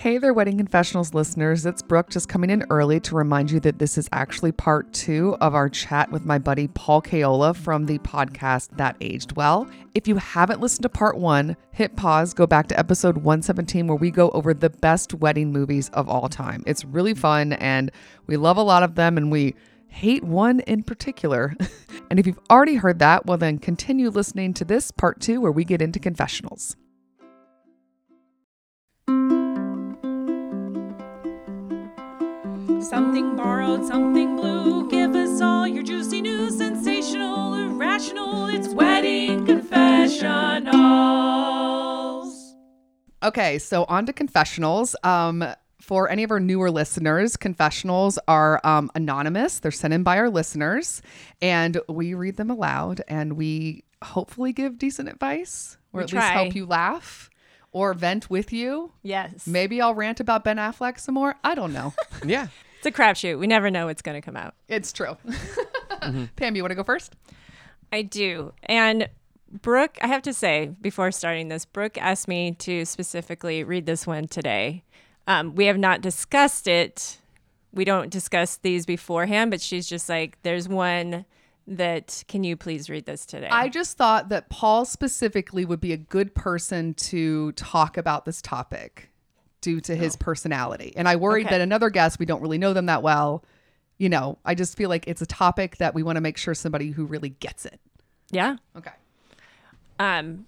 Hey there, Wedding Confessionals listeners. It's Brooke just coming in early to remind you that this is actually part two of our chat with my buddy Paul Kaola from the podcast That Aged Well. If you haven't listened to part one, hit pause, go back to episode 117, where we go over the best wedding movies of all time. It's really fun, and we love a lot of them, and we hate one in particular. and if you've already heard that, well, then continue listening to this part two, where we get into confessionals. Something borrowed, something blue. Give us all your juicy news, sensational, irrational. It's wedding confessionals. Okay, so on to confessionals. Um, for any of our newer listeners, confessionals are um, anonymous. They're sent in by our listeners, and we read them aloud, and we hopefully give decent advice, or We at least help you laugh or vent with you. Yes. Maybe I'll rant about Ben Affleck some more. I don't know. Yeah. It's a crapshoot. We never know what's going to come out. it's true. Pam, you want to go first? I do. And Brooke, I have to say, before starting this, Brooke asked me to specifically read this one today. Um, we have not discussed it. We don't discuss these beforehand, but she's just like, there's one that, can you please read this today? I just thought that Paul specifically would be a good person to talk about this topic due to his personality. And I worried Okay. that another guest, we don't really know them that well. You know, I just feel like it's a topic that we want to make sure somebody who really gets it. yeah. Okay. Um,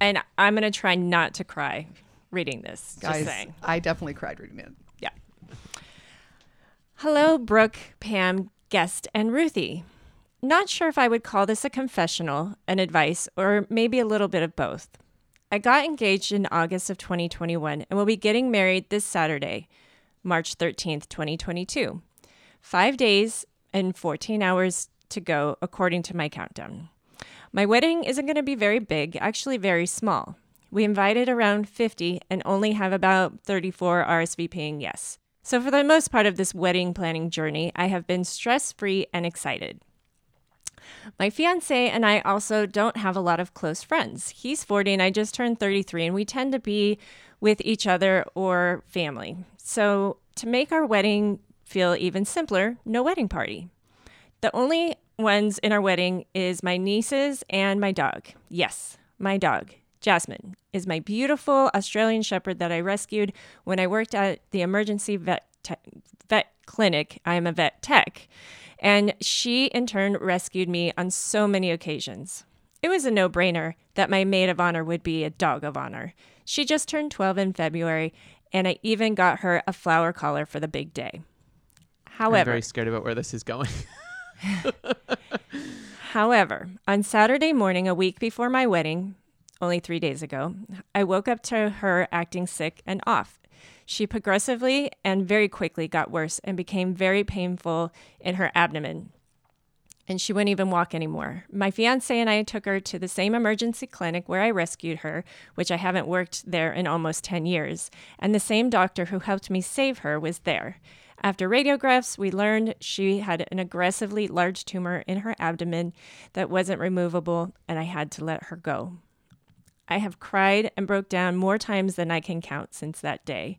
and I'm going to try not to cry reading this. Guys, just saying. I definitely cried reading it. Yeah. Hello, Brooke, Pam, guest, and Ruthie. Not sure if I would call this a confessional, an advice, or maybe a little bit of both. I got engaged in August of 2021 and will be getting married this Saturday, March 13th, 2022. Five days and 14 hours to go, according to my countdown. My wedding isn't going to be very big, actually, very small. We invited around 50 and only have about 34 RSVPing yes. So, for the most part of this wedding planning journey, I have been stress free and excited. My fiance and I also don't have a lot of close friends. He's 40 and I just turned 33, and we tend to be with each other or family. So, to make our wedding feel even simpler, no wedding party. The only ones in our wedding is my nieces and my dog. Yes, my dog. Jasmine is my beautiful Australian shepherd that I rescued when I worked at the emergency vet te- vet clinic. I am a vet tech, and she in turn rescued me on so many occasions. It was a no-brainer that my maid of honor would be a dog of honor. She just turned 12 in February, and I even got her a flower collar for the big day. However, I'm very scared about where this is going. However, on Saturday morning, a week before my wedding, only three days ago, I woke up to her acting sick and off. She progressively and very quickly got worse and became very painful in her abdomen. And she wouldn't even walk anymore. My fiance and I took her to the same emergency clinic where I rescued her, which I haven't worked there in almost 10 years. And the same doctor who helped me save her was there. After radiographs, we learned she had an aggressively large tumor in her abdomen that wasn't removable, and I had to let her go. I have cried and broke down more times than I can count since that day.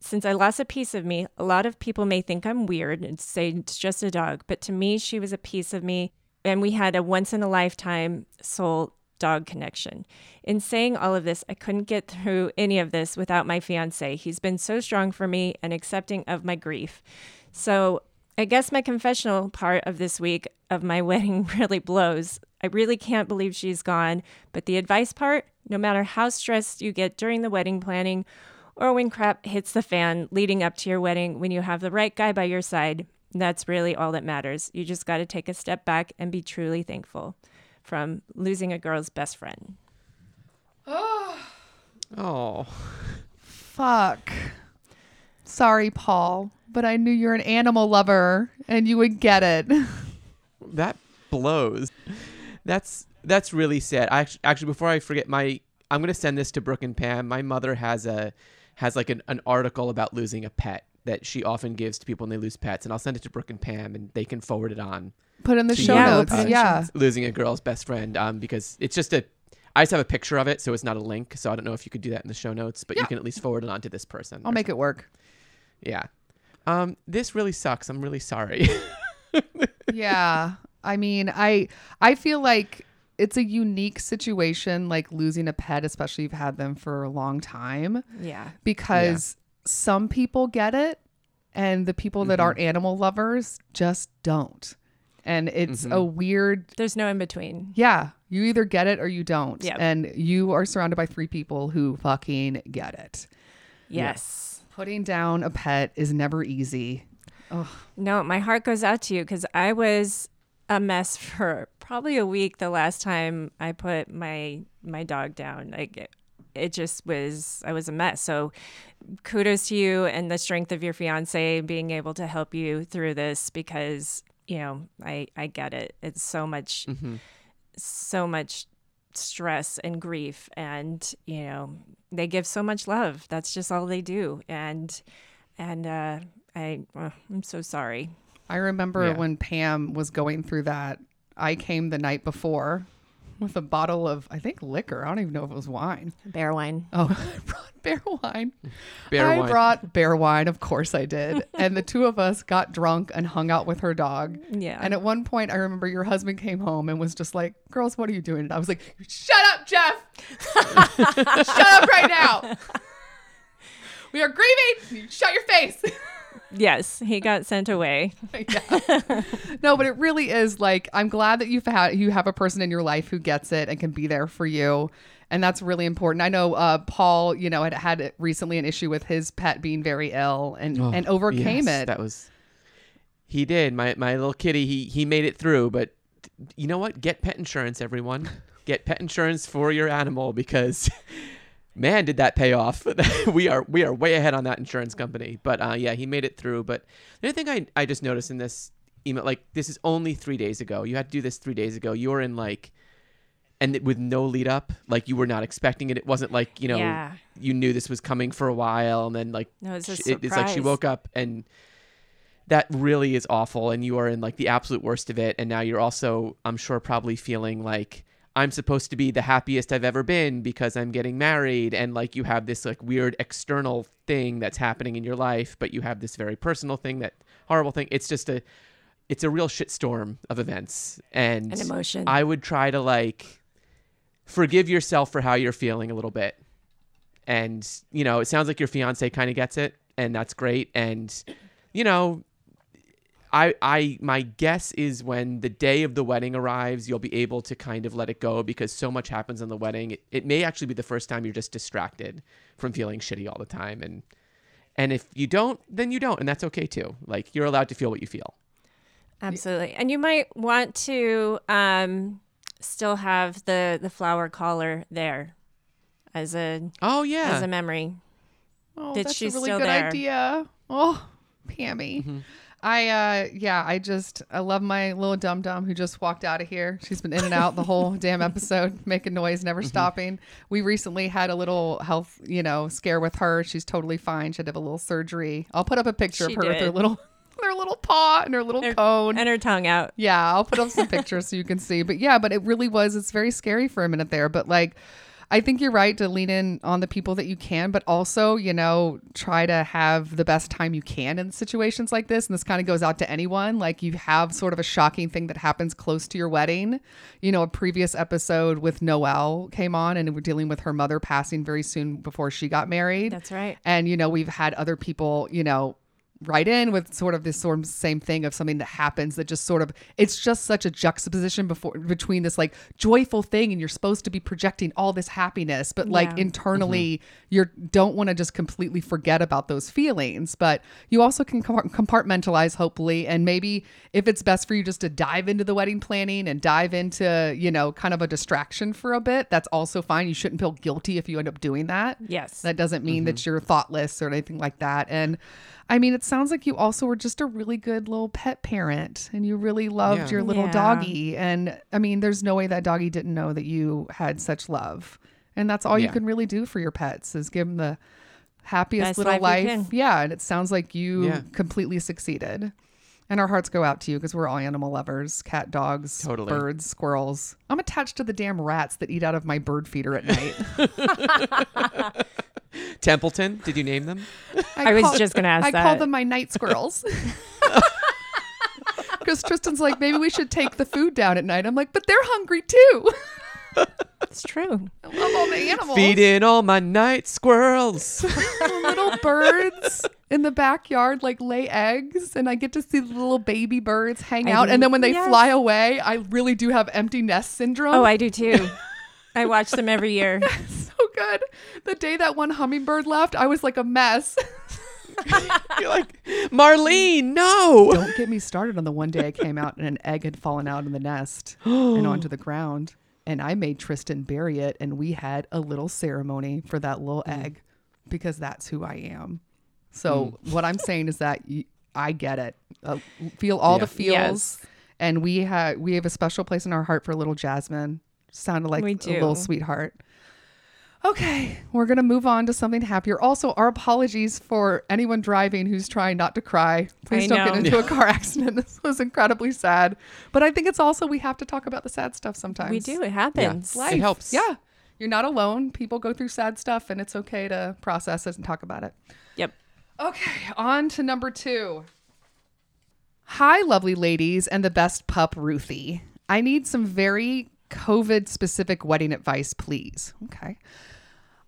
Since I lost a piece of me, a lot of people may think I'm weird and say it's just a dog, but to me, she was a piece of me, and we had a once in a lifetime soul dog connection. In saying all of this, I couldn't get through any of this without my fiance. He's been so strong for me and accepting of my grief. So, I guess my confessional part of this week of my wedding really blows. I really can't believe she's gone, but the advice part, no matter how stressed you get during the wedding planning or when crap hits the fan leading up to your wedding, when you have the right guy by your side, that's really all that matters. You just got to take a step back and be truly thankful from losing a girl's best friend. oh. Oh. Fuck. Sorry, Paul, but I knew you're an animal lover and you would get it. That blows. That's that's really sad. I actually, actually before I forget my I'm gonna send this to Brooke and Pam. My mother has a has like an, an article about losing a pet that she often gives to people when they lose pets, and I'll send it to Brooke and Pam, and they can forward it on. Put in the show notes. in yeah. Losing a girl's best friend, um, because it's just a. I just have a picture of it, so it's not a link. So I don't know if you could do that in the show notes, but Yeah. you can at least forward it on to this person. I'll make it work. Yeah. Um, this really sucks. I'm really sorry. yeah. I mean, I I feel like it's a unique situation like losing a pet, especially if you've had them for a long time, Yeah. because some people get it and the people that Mhm. aren't animal lovers just don't. And it's a Mhm. weird There's no in between. yeah, you either get it or you don't. Yep. And you are surrounded by three people who fucking get it. Yes. Putting down a pet is never easy. No, my heart goes out to you because I was a mess for probably a week the last time I put my my dog down. Like it, it just was I was a mess. So kudos to you and the strength of your fiance being able to help you through this because, you know, I I get it. It's so much hmm so much stress and grief and you know they give so much love that's just all they do and and uh i uh, i'm so sorry I remember Yeah. when Pam was going through that. I came the night before with a bottle of, I think, liquor. I don't even know if it was wine. bear wine Oh, I brought bear wine. Bear I wine. brought bear wine. Of course I did. and the two of us got drunk and hung out with her dog. yeah And at one point, I remember your husband came home and was just like, Girls, what are you doing? And I was like, Shut up, Jeff. Shut up right now. We are grieving. Shut your face. Yes he got sent away yeah. No, but it really is like I'm glad that you've had you have a person in your life who gets it and can be there for you. And that's really important. I know uh, Paul, you know, had had recently an issue with his pet being very ill and Oh, and overcame yes, it. That was. He did. My my little kitty. He he made it through. But you know what? Get pet insurance, everyone. Get pet insurance for your animal because, man, did that pay off? we are we are way ahead on that insurance company. But uh, yeah, he made it through. But the other thing I I just noticed in this email, like this is only three days ago. You had to do this three days ago. You were in like. And it- with no lead up, like you were not expecting it. It wasn't like you know yeah you knew this was coming for a while, and then like no it's she- it- it's like she woke up and that really is awful and you are in like the absolute worst of it and now you're also i'm sure probably feeling like i'm supposed to be the happiest i've ever been because i'm getting married and like you have this like weird external thing that's happening in your life but you have this very personal thing that horrible thing. It's just a it's a real shitstorm of events. And an emotion. I would try to like forgive yourself for how you're feeling a little bit. And, you know, it sounds like your fiance kind of gets it and that's great. And you know, I I my guess is when the day of the wedding arrives, you'll be able to kind of let it go because so much happens on the wedding. It, it may actually be the first time you're just distracted from feeling shitty all the time and and if you don't, then you don't and that's okay too. Like you're allowed to feel what you feel. absolutely and you might want to um still have the the flower collar there as a Oh yeah. as a memory Oh, That that's she's a really still good there. idea. Oh, Pammy. Mhm. I uh yeah, I just I love my little dum dum who just walked out of here. She's been in and out the whole damn episode, making noise, never stopping. We recently had a little health, you know, scare with her. She's totally fine. She had to have a little surgery. I'll put up a picture She of her with her did. little her little paw and her little Her- cone. and her tongue out Yeah, I'll put up some pictures so you can see. But yeah, but it really was. It's very scary for a minute there. But like, I think you're right to lean in on the people that you can, but also, you know, try to have the best time you can in situations like this. And this kind of goes out to anyone. Like, you have sort of a shocking thing that happens close to your wedding. You know, a previous episode with Noelle came on and we're dealing with her mother passing very soon before she got married. that's right And, you know, we've had other people, you know, write in with sort of this sort of same thing of something that happens that just sort of it's just such a juxtaposition before between this like joyful thing and you're supposed to be projecting all this happiness but like Yeah. internally mm-hmm. you don't want to just completely forget about those feelings but you also can compartmentalize hopefully and maybe if it's best for you just to dive into the wedding planning and dive into you know kind of a distraction for a bit that's also fine you shouldn't feel guilty if you end up doing that yes that doesn't mean that mm-hmm. you're thoughtless or anything like that. And I mean, it sounds like you also were just a really good little pet parent and you really loved Yeah. your little Yeah. doggy. And I mean, there's no way that doggy didn't know that you had such love. And that's all you can really do for your pets is give them the happiest Best little life life. Yeah. And it sounds like you Yeah. completely succeeded. And our hearts go out to you because we're all animal lovers cat, dogs, Totally. birds, squirrels. I'm attached to the damn rats that eat out of my bird feeder at night. Templeton, did you name them? I was call- just gonna ask I that. call them my night squirrels. Because Tristan's like, maybe we should take the food down at night. I'm like, but they're hungry too. It's true. I love all the animals. Feeding all my night squirrels. The little birds in the backyard like lay eggs and I get to see the little baby birds hang I out. do- And then when they yes. fly away, I really do have empty nest syndrome. Oh, I do too. I watch them every year. so good. The day that one hummingbird left, I was like a mess. You're like, Marlene, no. Don't get me started on the one day I came out and an egg had fallen out in the nest and onto the ground. And I made Tristan bury it, and we had a little ceremony for that little egg because that's who I am. So what I'm saying is that y- I get it. Uh, feel all Yeah. the feels, Yes. and we have we have a special place in our heart for little Jasmine. Sounded like We a little sweetheart. Okay, we're gonna move on to something happier. Also, our apologies for anyone driving who's trying not to cry. Please I don't get into a car accident. This was incredibly sad, but I think it's also we have to talk about the sad stuff sometimes. We do. It happens. Life. It helps. Yeah, you're not alone. People go through sad stuff, and it's okay to process it and talk about it. Yep. Okay, on to number two. Hi, lovely ladies and the best pup, Ruthie. I need some very COVID specific wedding advice, please. Okay.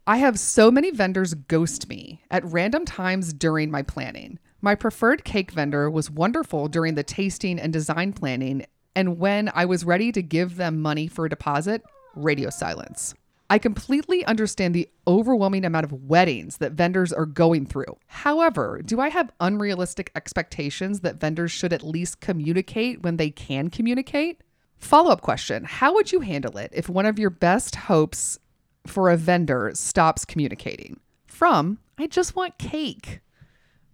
I have so many vendors ghost me at random times during my planning. My preferred cake vendor was wonderful during the tasting and design planning, and when I was ready to give them money for a deposit, radio silence. I completely understand the overwhelming amount of weddings that vendors are going through. However, do I have unrealistic expectations that vendors should at least communicate when they can communicate? Follow up question How would you handle it if one of your best hopes for a vendor stops communicating? From, I just want cake.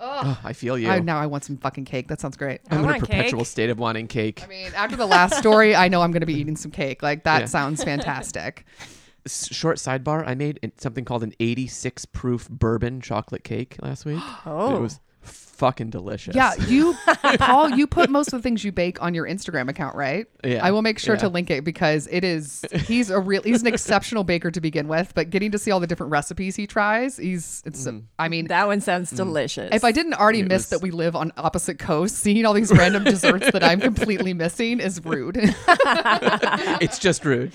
Oh, I feel you. I, now I want some fucking cake. That sounds great. I'm I in a perpetual cake. state of wanting cake. I mean, after the last story, I know I'm going to be eating some cake. Like, that Yeah. sounds fantastic. Short sidebar: I made something called an 86 proof bourbon chocolate cake last week. Oh. It was fucking delicious. Yeah, you, Paul, you put most of the things you bake on your Instagram account, right? Yeah, I will make sure to link it because it is, he's a real, he's an exceptional baker to begin with, but getting to see all the different recipes he tries, he's, it's, mm. I mean, That one sounds mm. delicious. if I didn't already It miss was- that we live on opposite coasts, seeing all these random desserts that I'm completely missing is rude. it's just rude.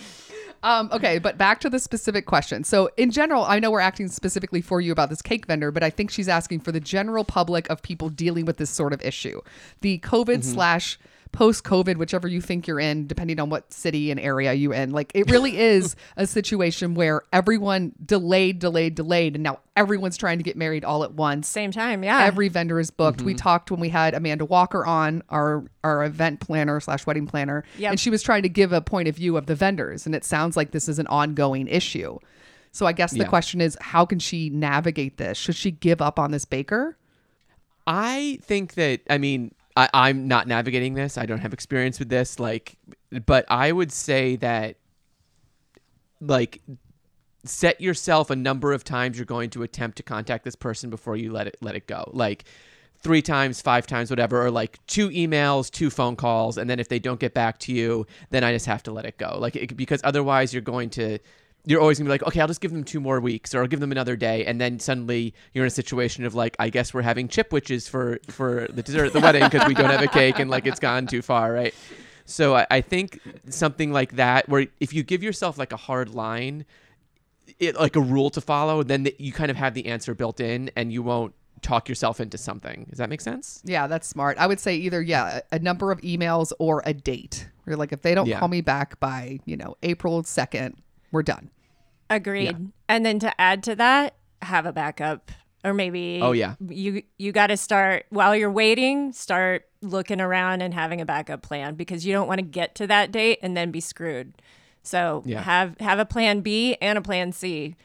Um, okay, but back to the specific question. So, in general, I know we're acting specifically for you about this cake vendor, but I think she's asking for the general public of people dealing with this sort of issue. The COVID slash post COVID, whichever you think you're in, depending on what city and area you in. Like, it really is a situation where everyone delayed, delayed, delayed, and now everyone's trying to get married all at once. Same time, yeah. Every vendor is booked. We mm-hmm. talked when we had Amanda Walker on our our event planner slash wedding planner, Yep. and she was trying to give a point of view of the vendors, and it sounds like this is an ongoing issue. So I guess the Yeah. question is, how can she navigate this? Should she give up on this baker? I think that I mean I, I'm not navigating this. I don't have experience with this. Like, but I would say that like set yourself a number of times you're going to attempt to contact this person before you let it let it go. Like three times, five times, whatever, or like two emails, two phone calls, and then if they don't get back to you, then I just have to let it go. Like it, because otherwise you're going to you're always gonna be like, okay, I'll just give them two more weeks, or I'll give them another day, and then suddenly you're in a situation of like, I guess we're having Chipwiches for for the dessert at the wedding because we don't have a cake, and like it's gone too far, right? So I, I think something like that, where if you give yourself like a hard line, it like a rule to follow, then the, you kind of have the answer built in, and you won't talk yourself into something. Does that make sense? Yeah, that's smart. I would say either yeah, a number of emails or a date. You're like, if they don't Yeah. call me back by you know April second, we're done. Agreed. And then to add to that, have a backup. Or maybe Oh, yeah. you you got to start while you're waiting, start looking around and having a backup plan because you don't want to get to that date and then be screwed. So Yeah. have have a plan B and a plan C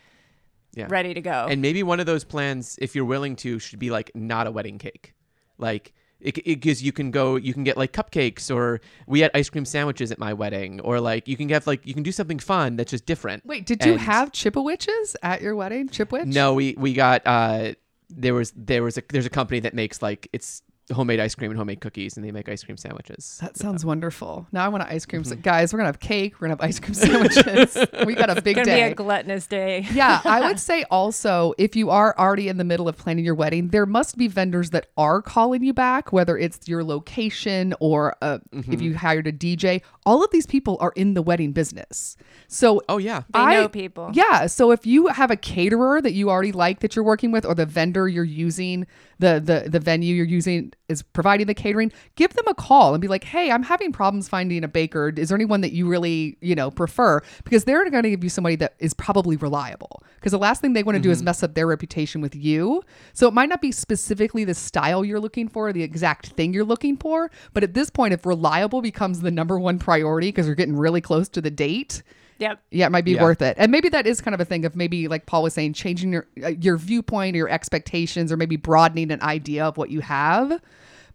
Yeah. ready to go. And maybe one of those plans, if you're willing to, should be like not a wedding cake. Like it, it gives you can go, you can get like cupcakes, or we had ice cream sandwiches at my wedding, or like you can have like you can do something fun that's just different. Wait, did you have Chipwiches at your wedding? Chipwich? No, we we got uh there was there was a there's a company that makes like it's homemade ice cream and homemade cookies, and they make ice cream sandwiches. That sounds wonderful. Now I want an ice cream. sa- Guys, we're gonna have cake. We're gonna have ice cream sandwiches. we got a big Gonna day. be a gluttonous day. yeah, I would say also if you are already in the middle of planning your wedding, there must be vendors that are calling you back, whether it's your location or uh, if you hired a DJ. All of these people are in the wedding business. So Oh yeah, They I- know people. Yeah. So if you have a caterer that you already like that you're working with, or the vendor you're using, the the the venue you're using is providing the catering, give them a call and be like, "Hey, I'm having problems finding a baker. Is there anyone that you really you know prefer?" Because they're going to give you somebody that is probably reliable. Because the last thing they want to do is mm-hmm. mess up their reputation with you. So it might not be specifically the style you're looking for, the exact thing you're looking for, but at this point, if reliable becomes the number one priority because you're getting really close to the date Yep. yeah, it might be Yeah. worth it. And maybe that is kind of a thing of maybe like Paul was saying, changing your uh, your viewpoint or your expectations, or maybe broadening an idea of what you have.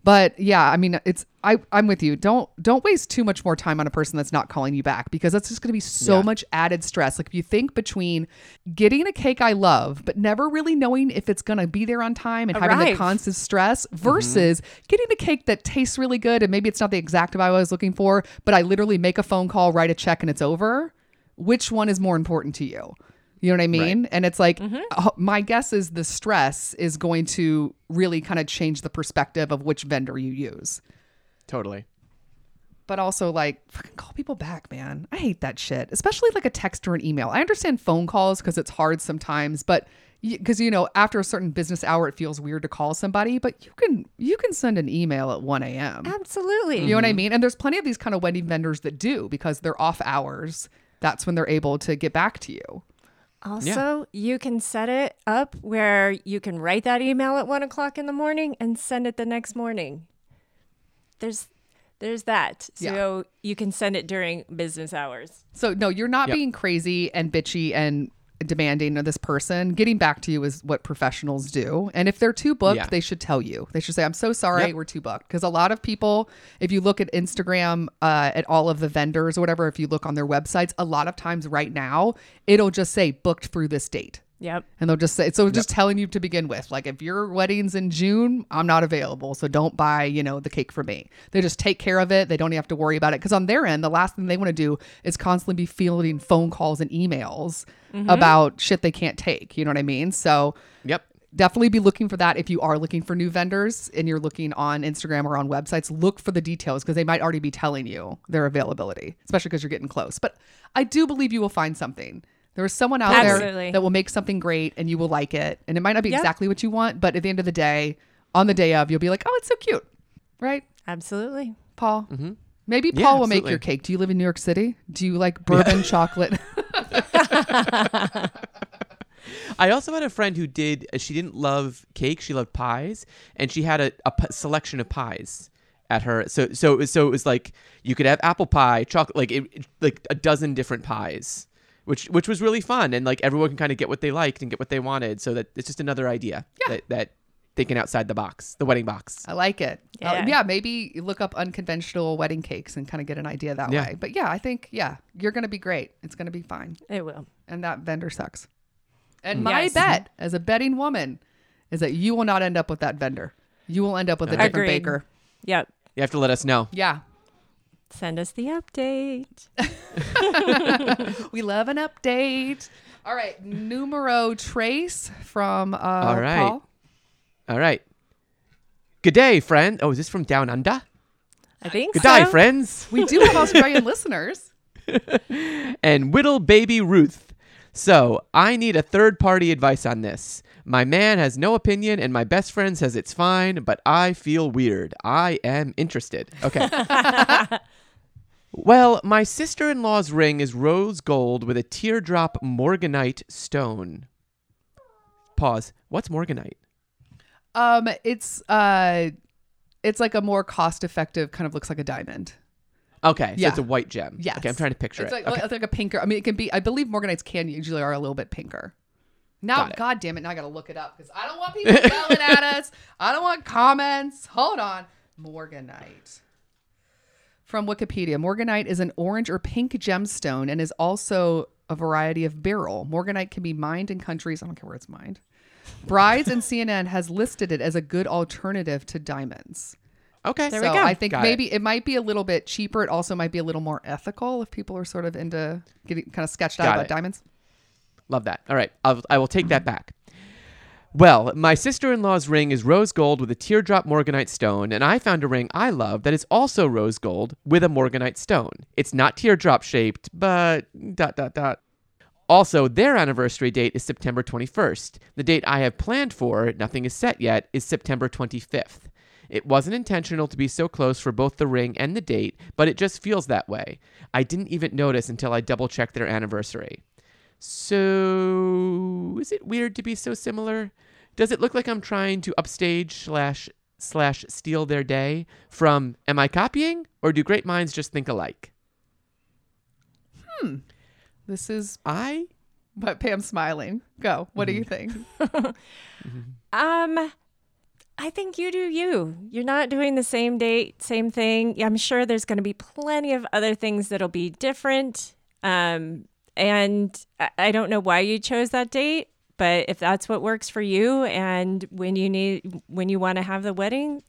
But yeah, I mean, it's I I'm with you. Don't don't waste too much more time on a person that's not calling you back because that's just going to be so Yeah. much added stress. Like if you think between getting a cake I love, but never really knowing if it's going to be there on time and having the constant stress versus getting a cake that tastes really good and maybe it's not the exact vibe I was looking for, but I literally make a phone call, write a check, and it's over. Which one is more important to you? You know what I mean? And it's like, uh, my guess is the stress is going to really kind of change the perspective of which vendor you use. totally. But also, like, fucking call people back, man. I hate that shit, especially like a text or an email. I understand phone calls because it's hard sometimes, but because you know after a certain business hour it feels weird to call somebody but you can you can send an email at 1 a.m Absolutely. you know what I mean? And there's plenty of these kind of wedding vendors that do because they're off hours. That's when they're able to get back to you. Also, you can set it up where you can write that email at one o'clock in the morning and send it the next morning. There's there's that. So you can send it during business hours. So no, you're not Yep. being crazy and bitchy and demanding of this person. Getting back to you is what professionals do. And if they're too booked, Yeah. they should tell you. They should say, "I'm so sorry, Yep. we're too booked." Because a lot of people, if you look at Instagram uh, at all of the vendors or whatever, if you look on their websites, a lot of times right now it'll just say booked through this date. Yep. And they'll just say, so just telling you to begin with, like if your wedding's in June, I'm not available. So don't buy, you know, the cake for me. They just take care of it. They don't even have to worry about it. Cause on their end, the last thing they want to do is constantly be fielding phone calls and emails mm-hmm. about shit they can't take. You know what I mean? So Yep. definitely be looking for that if you are looking for new vendors and you're looking on Instagram or on websites. Look for the details because they might already be telling you their availability, especially because you're getting close. But I do believe you will find something. There is someone out there that will make something great and you will like it. And it might not be Yep. exactly what you want, but at the end of the day, on the day of, you'll be like, oh, it's so cute. Right, Absolutely. Paul? Maybe Yeah, Paul will make your cake. Do you live in New York City? Do you like bourbon chocolate? I also had a friend who did. uh, She didn't love cake. She loved pies, and she had a, a p- selection of pies at her. So so it was, so it was like you could have apple pie, chocolate, like it, it- like a dozen different pies, which which was really fun, and like everyone can kind of get what they liked and get what they wanted. So that it's just another idea. Yeah. That, that thinking outside the box, the wedding box. I like it. Yeah. Yeah. yeah, maybe look up unconventional wedding cakes and kind of get an idea that Yeah. way. But yeah, I think, yeah, you're going to be great. It's going to be fine. It will. And that vendor sucks. And my Yes. bet as a betting woman is that you will not end up with that vendor. You will end up with a different Agreed. baker. Yep. You have to let us know. Yeah. Send us the update. We love an update. All right. Numero trace from uh, All right. Paul. All right. Good day, friend. Oh, is this from down under? I think Good so. day, friends. We do have Australian listeners. and Whittle Baby Ruth. So, I need a third party advice on this. My man has no opinion, and my best friend says it's fine, but I feel weird. I am interested. Okay. Well, my sister in law's ring is rose gold with a teardrop morganite stone. Pause. What's morganite? Um, it's uh, it's like a more cost effective, kind of looks like a diamond. Okay, so Yeah. it's a white gem. Yes. Okay, I'm trying to picture It's it. like, okay. it's like a pinker. I mean, it can be. I believe Morganites can usually are a little bit pinker. Now. God damn it! Now I gotta look it up because I don't want people yelling at us. I don't want comments. Hold on, Morganite. From Wikipedia, Morganite is an orange or pink gemstone and is also a variety of beryl. Morganite can be mined in countries. I don't care where it's mined. Brides and CNN has listed it as a good alternative to diamonds. Okay. There so we go. I think Got maybe it. might be a little bit cheaper. It also might be a little more ethical if people are sort of into getting kind of sketched out Got about it. diamonds. Love that. All right. I'll, I will take that back. Well, my sister in law's ring is rose gold with a teardrop morganite stone, and I found a ring I love that is also rose gold with a morganite stone. It's not teardrop shaped, but dot dot dot. Also, their anniversary date is September 21st. The date I have planned for, nothing is set yet, is September 25th. It wasn't intentional to be so close for both the ring and the date, but it just feels that way. I didn't even notice until I double checked their anniversary. So, is it weird to be so similar? Does it look like I'm trying to upstage slash slash steal their day from am I copying or do great minds just think alike? Hmm. This is I but Pam's smiling. Go. What do you think? Um, I think you do you. You're not doing the same date, same thing. I'm sure there's going to be plenty of other things that'll be different. Um, and I- don't know why you chose that date, but if that's what works for you, and when you need, when you want to have the wedding,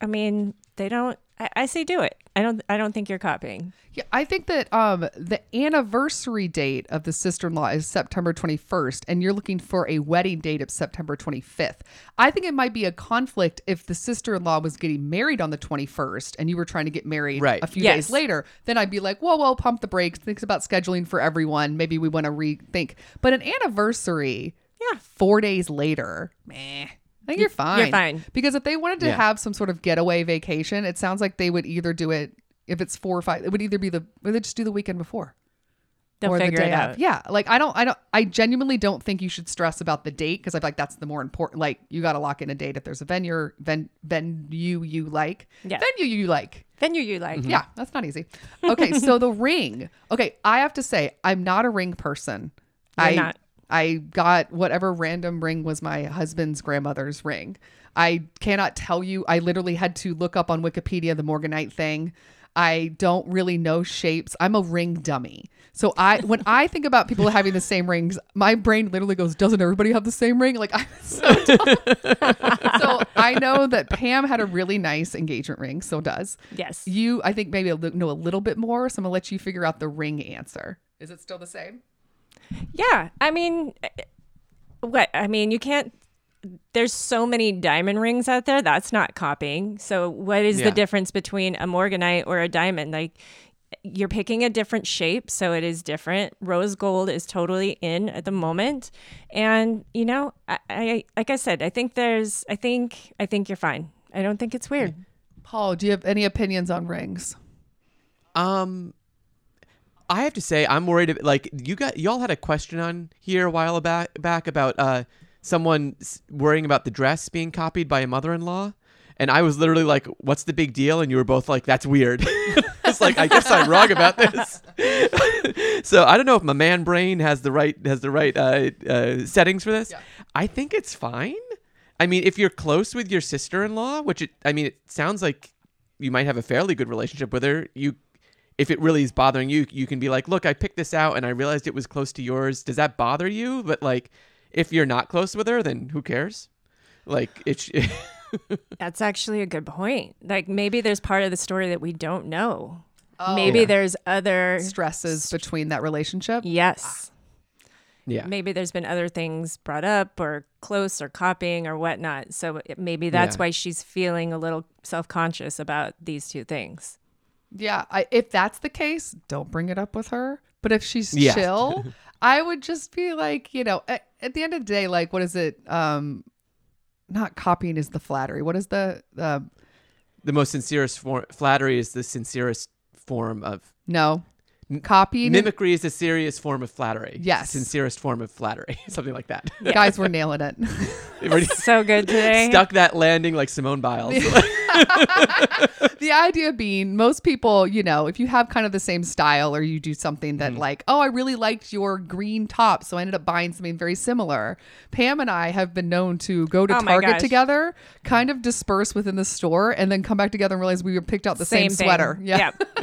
I mean, they don't. I, I say do it. I don't. I don't think you're copying. Yeah, I think that um the anniversary date of the sister-in-law is September 21st and you're looking for a wedding date of September 25th. I think it might be a conflict if the sister-in-law was getting married on the 21st and you were trying to get married Right. a few Yes. days later. Then I'd be like, "Whoa, whoa, pump the brakes. Think about scheduling for everyone. Maybe we want to rethink." But an anniversary Yeah. 4 days later, meh. I think you're fine. You're fine. Because if they wanted to Yeah. have some sort of getaway vacation, it sounds like they would either do it if it's four or five. It would either be the or they just do the weekend before They'll or figure the day it of. out. Yeah, like I don't, I don't, I genuinely don't think you should stress about the date because I feel like that's the more important. Like you got to lock in a date if there's a venue, ven, venue you like, Yeah. venue you like. Venue you like. Yeah, that's not easy. Okay, so the ring. Okay, I have to say I'm not a ring person. You're I not. I got whatever random ring was my husband's grandmother's ring. I cannot tell you. I literally had to look up on Wikipedia the Morganite thing. I don't really know shapes. I'm a ring dummy. So I when I think about people having the same rings, my brain literally goes, "Doesn't everybody have the same ring?" Like I'm so dumb. so I know that Pam had a really nice engagement ring. So does Yes. you. I think maybe know a little bit more. So I'm gonna let you figure out the ring answer. Is it still the same? Yeah, I mean, eh, what? I mean, you can't. There's so many diamond rings out there. That's not copying. So, what is Yeah. the difference between a morganite or a diamond? Like, you're picking a different shape, so it is different. Rose gold is totally in at the moment, and you know, I, I like I said, I think there's, I think, I think you're fine. I don't think it's weird. Paul, do you have any opinions on rings? Um, I have to say, I'm worried. Of, like you got, y'all had a question on here a while back back about uh someone worrying about the dress being copied by a mother-in-law, and I was literally like, "What's the big deal?" And you were both like, "That's weird." it's like I guess I'm wrong about this. so I don't know if my man brain has the right has the right uh, uh, settings for this. Yeah. I think it's fine. I mean, if you're close with your sister-in-law, which it, I mean, it sounds like you might have a fairly good relationship with her. You, if it really is bothering you, you can be like, "Look, I picked this out, and I realized it was close to yours. Does that bother you?" But like, if you're not close with her, then who cares? Like, it's That's actually a good point. Like, maybe there's part of the story that we don't know. Oh. maybe Yeah. there's other. Stresses between that relationship. Yes. yeah, maybe there's been other things brought up or close or copying or whatnot. So maybe that's Yeah. why she's feeling a little self conscious about these two things. Yeah, I, if that's the case, don't bring it up with her. But if she's Yeah. chill, I would just be like, you know, at, at the end of the day, like, what is it? Um, not copying is the flattery. What is the uh, the most sincerest form flattery is the sincerest form of no copying? mimicry is the serious form of flattery. Yes. sincerest form of flattery, something like that. Guys, we're nailing it. So good today. stuck that landing like Simone Biles. the idea being, most people, you know, if you have kind of the same style or you do something that, Mm-hmm. like, oh, I really liked your green top, so I ended up buying something very similar. Pam and I have been known to go to Oh Target together, kind of disperse within the store, and then come back together and realize we were picked out the same, thing. sweater. Yeah. Yep.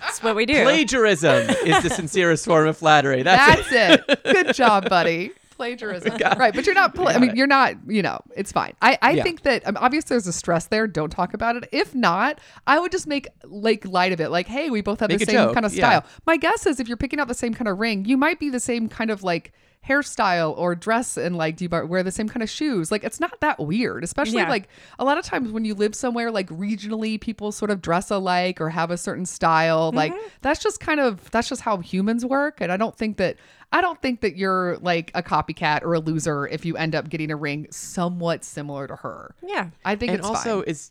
That's what we do. Plagiarism is the sincerest form of flattery. That's, it. That's it. Good job, buddy. Plagiarism. right, but you're not. Pla- I mean, it. you're not. You know, it's fine. I, I Yeah. think that um, obviously there's a stress there. Don't talk about it. If not, I would just make like light of it. Like, hey, we both have Make the same joke, kind of yeah. style. My guess is if you're picking out the same kind of ring, you might be the same kind of like hairstyle or dress and like do you wear the same kind of shoes like it's not that weird especially Yeah. like a lot of times when you live somewhere like regionally people sort of dress alike or have a certain style like mm-hmm. that's just kind of that's just how humans work and i don't think that i don't think that you're like a copycat or a loser if you end up getting a ring somewhat similar to her Yeah. i think and it's also fine. is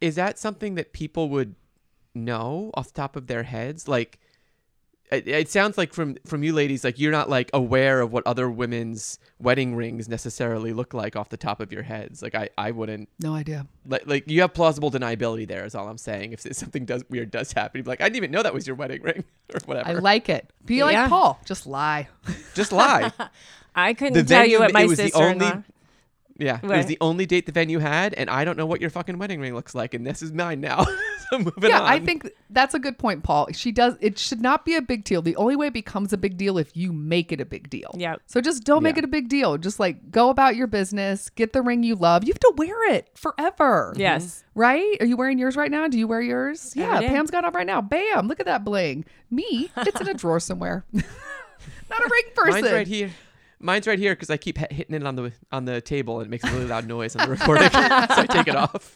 is that something that people would know off the top of their heads like it, it sounds like from from you ladies like you're not like aware of what other women's wedding rings necessarily look like off the top of your heads. Like i i wouldn't no idea. Like, like you have plausible deniability there is all i'm saying. If something does weird does happen you'd be like i didn't even know that was your wedding ring or whatever. I like it. Be Yeah. like paul. Just lie. Just lie. I couldn't The tell you what my it was sister-in-law. only- yeah it was the only date the venue had and i don't know what your fucking wedding ring looks like and this is mine now so moving yeah, on I think that's a good point, Paul. She does. It should not be a big deal. The only way it becomes a big deal if you make it a big deal. Yeah. So just don't make Yeah. it a big deal. Just like go about your business. Get the ring you love. You have to wear it forever. Yes. Right? Are you wearing yours right now? Do you wear yours? Every Yeah. day. Pam's got it right now. Bam! Look at that bling. Me, it's in a drawer somewhere. not a ring person. Mine's right here. Mine's right here because I keep hitting it on the on the table and it makes a really loud noise on the recording, so I take it off.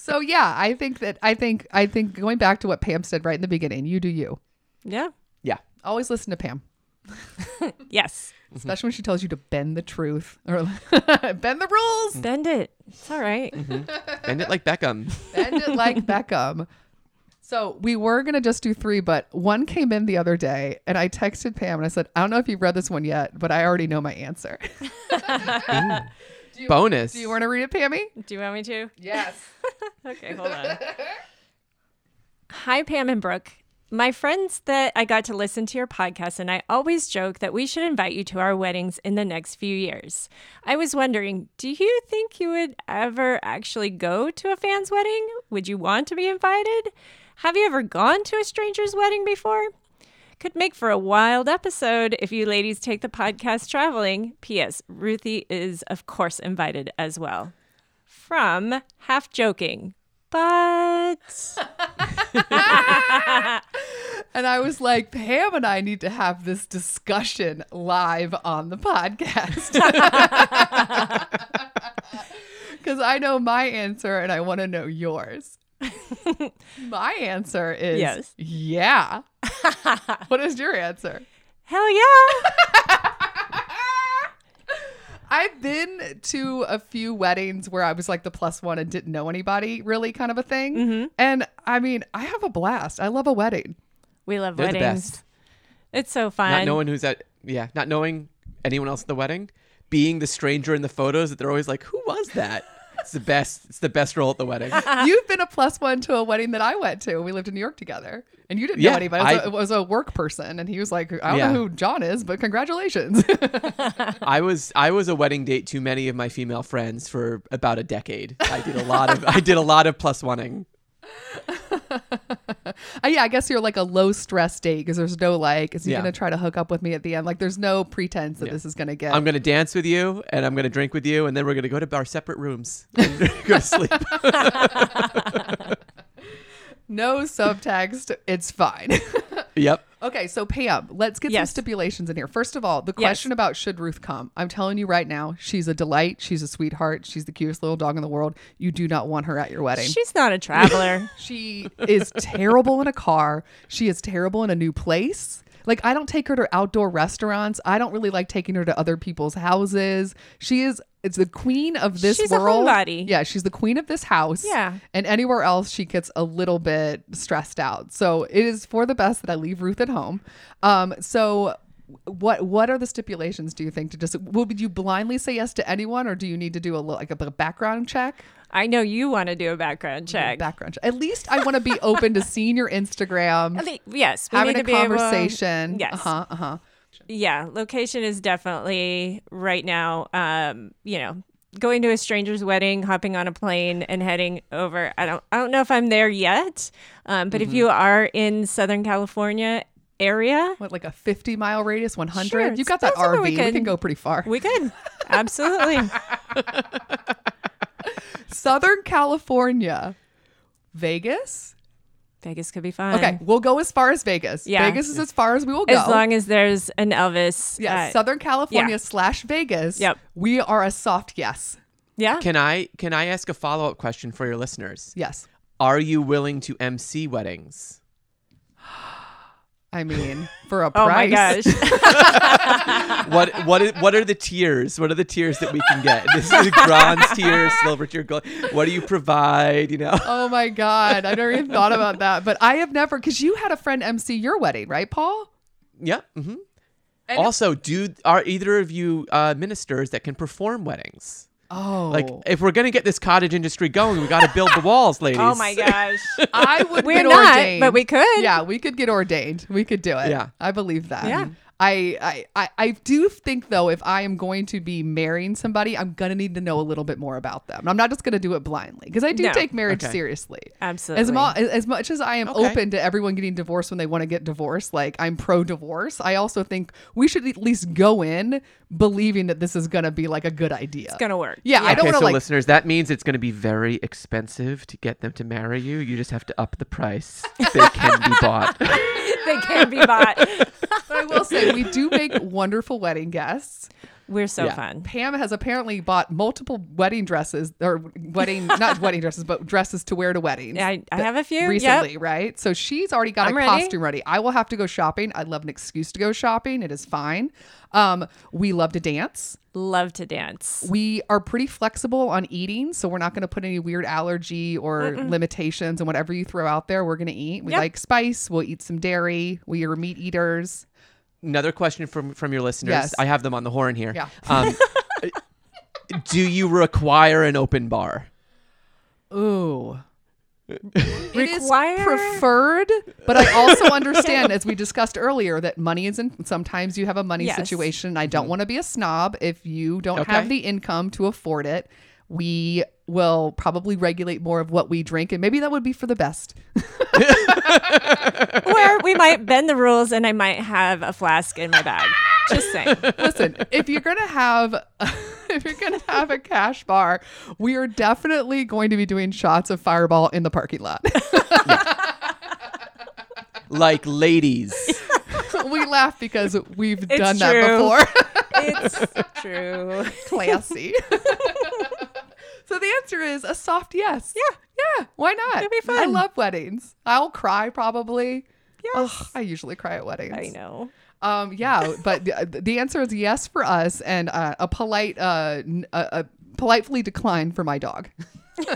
So yeah, I think that I think I think going back to what Pam said right in the beginning. You do you. Yeah. Yeah, Always listen to Pam. Yes. especially when she tells you to bend the truth or bend the rules, mm-hmm. Bend it. It's all right. Mm-hmm. bend it like Beckham. bend it like Beckham. So we were gonna just do three, but one came in the other day, and I texted Pam and I said, "I don't know if you've read this one yet, but I already know my answer." Bonus. do you want to read it, Pammy? Do you want me to? Yes. Okay, hold on. Hi, Pam and Brooke. My friends that I got to listen to your podcast, and I always joke that we should invite you to our weddings in the next few years. I was wondering, do you think you would ever actually go to a fan's wedding? Would you want to be invited? Have you ever gone to a stranger's wedding before? Could make for a wild episode if you ladies take the podcast traveling. P.S. Ruthie is, of course, invited as well. From half joking, but And I was like, Pam and I need to have this discussion live on the podcast. Because I know my answer and I want to know yours. my answer is Yes. yeah. what is your answer? hell yeah. I've been to a few weddings where I was like the plus one and didn't know anybody, really kind of a thing. Mm-hmm. And I mean, I have a blast. I love a wedding. We love They're the weddings. best. It's so fun. Not knowing who's at yeah, not knowing anyone else at the wedding, being the stranger in the photos that they're always like, who was that? It's the best. It's the best role at the wedding. You've been a plus one to a wedding that I went to. We lived in New York together, and you didn't Yeah, know anybody. It was, I- a, it was a work person, and he was like, "I don't Yeah. know who John is, but congratulations." I was I was a wedding date to many of my female friends for about a decade. I did a lot of I did a lot of plus oneing. Uh, yeah, I guess you're like a low stress date because there's no like, is he Yeah. gonna try to hook up with me at the end? Like, there's no pretense that this is gonna get. I'm gonna dance with you and I'm gonna drink with you and then we're gonna go to our separate rooms and go to sleep. no subtext. It's fine. yep. Okay, so Pam, let's get some stipulations in here. First of all, the Yes. question about should Ruth come? I'm telling you right now, she's a delight. She's a sweetheart. She's the cutest little dog in the world. You do not want her at your wedding. She's not a traveler. She is terrible in a car. She is terrible in a new place. Like I don't take her to outdoor restaurants. I don't really like taking her to other people's houses. She is it's the queen of this She's a world. homebody. Yeah, she's the queen of this house. Yeah. And anywhere else she gets a little bit stressed out. So it is for the best that I leave Ruth at home. Um so what what are the stipulations do you think to just would you blindly say yes to anyone or do you need to do a little like a, a background check? I know you want to do a background check. background check. At least I want to be open to seeing your Instagram, think- yes, we having need a to be able- conversation. yes. Uh huh. Uh huh. yeah, location is definitely right now. Um, you know, going to a stranger's wedding, hopping on a plane, and heading over. I don't, I don't know if I'm there yet. Um, but if you are in Southern California, area, What, like a 50 mile radius, 100? Sure, You've got that RV. we We, can- can go pretty far. we could absolutely. Southern California, Vegas. Vegas could be fun. Okay, we'll go as far as Vegas. Yeah. Vegas is as far as we will go. As long as there's an Elvis. yeah, uh, Southern California yeah. slash Vegas. Yep. We are a soft yes. yeah. Can I can I ask a follow up question for your listeners? Yes. Are you willing to MC weddings? I mean, for a price. Oh my price. what what is, what are the tiers? What are the tiers that we can get? This is bronze tier, silver tier, gold. What do you provide? You know. Oh my God. I never even thought about that. But I have never, because you had a friend MC your wedding, right, Paul? Yeah. Mm-hmm. Also, do are either of you uh, ministers that can perform weddings? Oh. Like, if we're gonna get this cottage industry going, we got to build the walls, ladies. oh my gosh. I would We're get not, ordained. but we could. Yeah, we could get ordained. We could do it. Yeah. I believe that. Yeah. I, I, I, I do think though, if I am going to be marrying somebody, I'm gonna need to know a little bit more about them. I'm not just gonna do it blindly because I do No. take marriage Okay. seriously. Absolutely. As, mo- as much as I am Okay. open to everyone getting divorced when they want to get divorced, like I'm pro divorce, I also think we should at least go in believing that this is going to be like a good idea. it's gonna work. yeah, I don't Okay, want so like. listeners, that means it's going to be very expensive to get them to marry you. You just have to up the price. They can be bought. they can be bought. But I will say we do make wonderful wedding guests. We're so Yeah. fun. Pam has apparently bought multiple wedding dresses or wedding not wedding dresses, but dresses to wear to weddings. I, I have a few. recently, Yep. right? So she's already got I'm a ready. costume ready. I will have to go shopping. I'd love an excuse to go shopping. It is fine. Um, we love to dance. Love to dance. We are pretty flexible on eating, so we're not going to put any weird allergy or limitations and whatever you throw out there, we're going to eat. We Yep. like spice. We'll eat some dairy. We are meat eaters. Another question from from your listeners. Yes. I have them on the horn here. Yeah. Um, do you require an open bar? Ooh. It is Require- preferred, but I also understand, as we discussed earlier, that money is in. Sometimes you have a money Yes. situation. I don't want to be a snob. If you don't Okay. have the income to afford it, we will probably regulate more of what we drink, and maybe that would be for the best. Where we might bend the rules and I might have a flask in my bag. Just saying. Listen, if you're gonna have if you're gonna have a cash bar, we are definitely going to be doing shots of Fireball in the parking lot. Like ladies. we laugh because we've It's done true. that before. It's true. Classy. So the answer is a soft yes. Yeah. Yeah. Why not? It'd be fun. I love weddings. I'll cry probably. Yes. Ugh, I usually cry at weddings. I know. Um, yeah, but the, the answer is yes for us, and uh, a polite, uh, n- a, a politely decline for my dog.